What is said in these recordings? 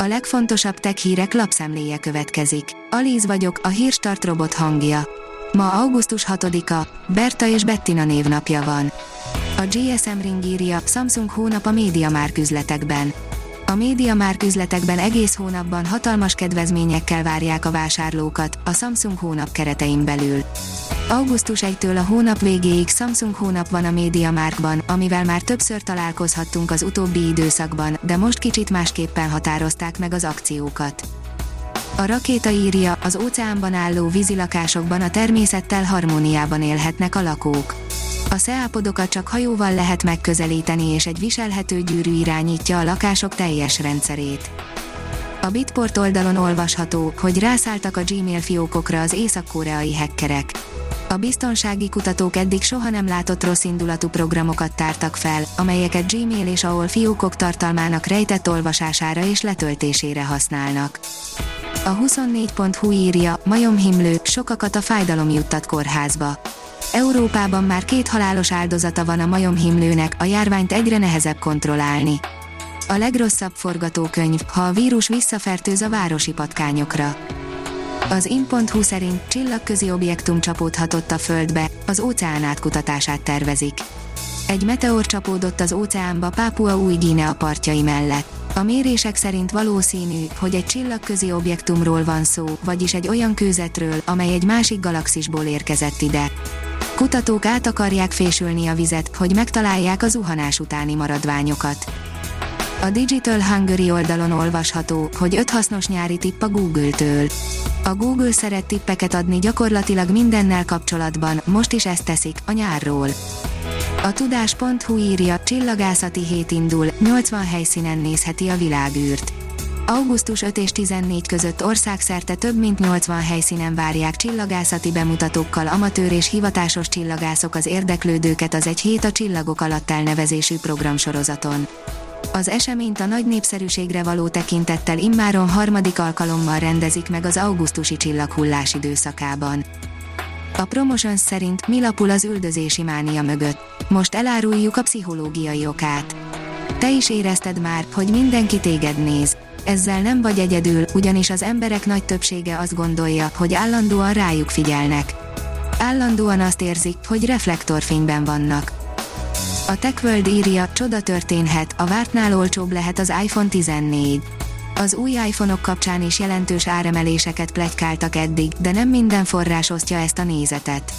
A legfontosabb tech hírek lapszemléje következik. Alíz vagyok, a hírstart robot hangja. Ma augusztus 6-a, Berta és Bettina névnapja van. A GSM Ring írja, Samsung hónap a média üzletekben. A média üzletekben egész hónapban hatalmas kedvezményekkel várják a vásárlókat, a Samsung hónap keretein belül. Augusztus 1-től a hónap végéig Samsung hónap van a média márkban, amivel már többször találkozhattunk az utóbbi időszakban, de most kicsit másképpen határozták meg az akciókat. A rakéta írja, az óceánban álló vízilakásokban a természettel harmóniában élhetnek a lakók. A szeápodokat csak hajóval lehet megközelíteni és egy viselhető gyűrű irányítja a lakások teljes rendszerét. A Bitport oldalon olvasható, hogy rászálltak a Gmail fiókokra az észak-koreai hackerek. A biztonsági kutatók eddig soha nem látott rossz indulatú programokat tártak fel, amelyeket Gmail és ahol fiókok tartalmának rejtett olvasására és letöltésére használnak. A 24.hu írja, majomhimlő, sokakat a fájdalom juttat kórházba. Európában már két halálos áldozata van a majomhimlőnek, a járványt egyre nehezebb kontrollálni. A legrosszabb forgatókönyv, ha a vírus visszafertőz a városi patkányokra. Az in.hu szerint csillagközi objektum csapódhatott a Földbe, az óceán átkutatását tervezik. Egy meteor csapódott az óceánba Pápua új Gínea partjai mellett. A mérések szerint valószínű, hogy egy csillagközi objektumról van szó, vagyis egy olyan kőzetről, amely egy másik galaxisból érkezett ide. Kutatók át akarják fésülni a vizet, hogy megtalálják a zuhanás utáni maradványokat. A Digital Hungary oldalon olvasható, hogy öt hasznos nyári tipp a Google-től. A Google szeret tippeket adni gyakorlatilag mindennel kapcsolatban, most is ezt teszik, a nyárról. A tudás.hu írja, csillagászati hét indul, 80 helyszínen nézheti a világűrt. Augusztus 5 és 14 között országszerte több mint 80 helyszínen várják csillagászati bemutatókkal amatőr és hivatásos csillagászok az érdeklődőket az Egy hét a csillagok alatt elnevezésű programsorozaton. Az eseményt a nagy népszerűségre való tekintettel immáron harmadik alkalommal rendezik meg az augusztusi csillaghullás időszakában. A Promotions szerint mi lapul az üldözési mánia mögött. Most eláruljuk a pszichológiai okát. Te is érezted már, hogy mindenki téged néz. Ezzel nem vagy egyedül, ugyanis az emberek nagy többsége azt gondolja, hogy állandóan rájuk figyelnek. Állandóan azt érzik, hogy reflektorfényben vannak. A TechWorld írja, csoda történhet, a vártnál olcsóbb lehet az iPhone 14. Az új iPhone-ok kapcsán is jelentős áremeléseket plegykáltak eddig, de nem minden forrás osztja ezt a nézetet.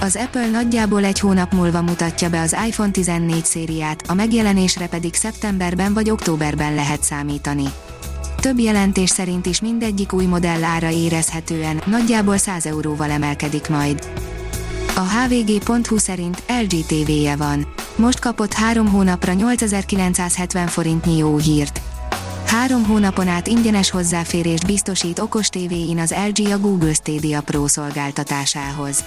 Az Apple nagyjából egy hónap múlva mutatja be az iPhone 14 szériát, a megjelenésre pedig szeptemberben vagy októberben lehet számítani. Több jelentés szerint is mindegyik új modell ára érezhetően, nagyjából 100 euróval emelkedik majd. A hvg.hu szerint LG TV-je van. Most kapott három hónapra 8970 forintnyi jó hírt. Három hónapon át ingyenes hozzáférést biztosít okos tévéin az LG a Google Stadia Pro szolgáltatásához.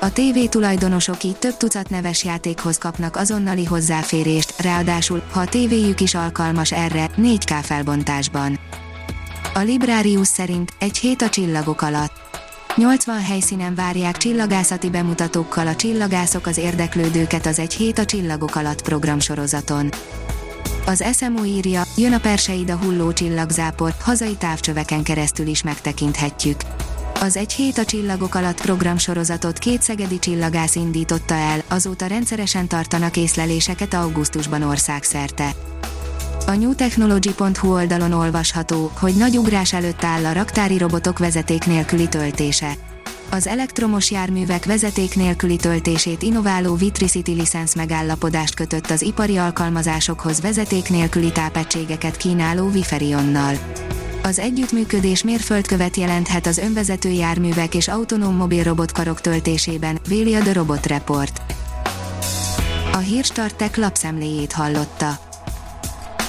A TV tulajdonosok így több tucat neves játékhoz kapnak azonnali hozzáférést, ráadásul, ha a tévéjük is alkalmas erre, 4K felbontásban. A Librarius szerint egy hét a csillagok alatt. 80 helyszínen várják csillagászati bemutatókkal a csillagászok az érdeklődőket az Egy hét a csillagok alatt programsorozaton. Az SMO írja, jön a Perseida hulló csillagzápor, hazai távcsöveken keresztül is megtekinthetjük. Az Egy hét a csillagok alatt programsorozatot két szegedi csillagász indította el, azóta rendszeresen tartanak észleléseket augusztusban országszerte. A newtechnology.hu oldalon olvasható, hogy nagy ugrás előtt áll a raktári robotok vezeték nélküli töltése. Az elektromos járművek vezeték nélküli töltését innováló Vitricity licensz megállapodást kötött az ipari alkalmazásokhoz vezeték nélküli tápegységeket kínáló Viferionnal. Az együttműködés mérföldkövet jelenthet az önvezető járművek és autonóm mobil robotkarok töltésében, véli a The Robot Report. A Hírstartek lapszemléjét hallotta.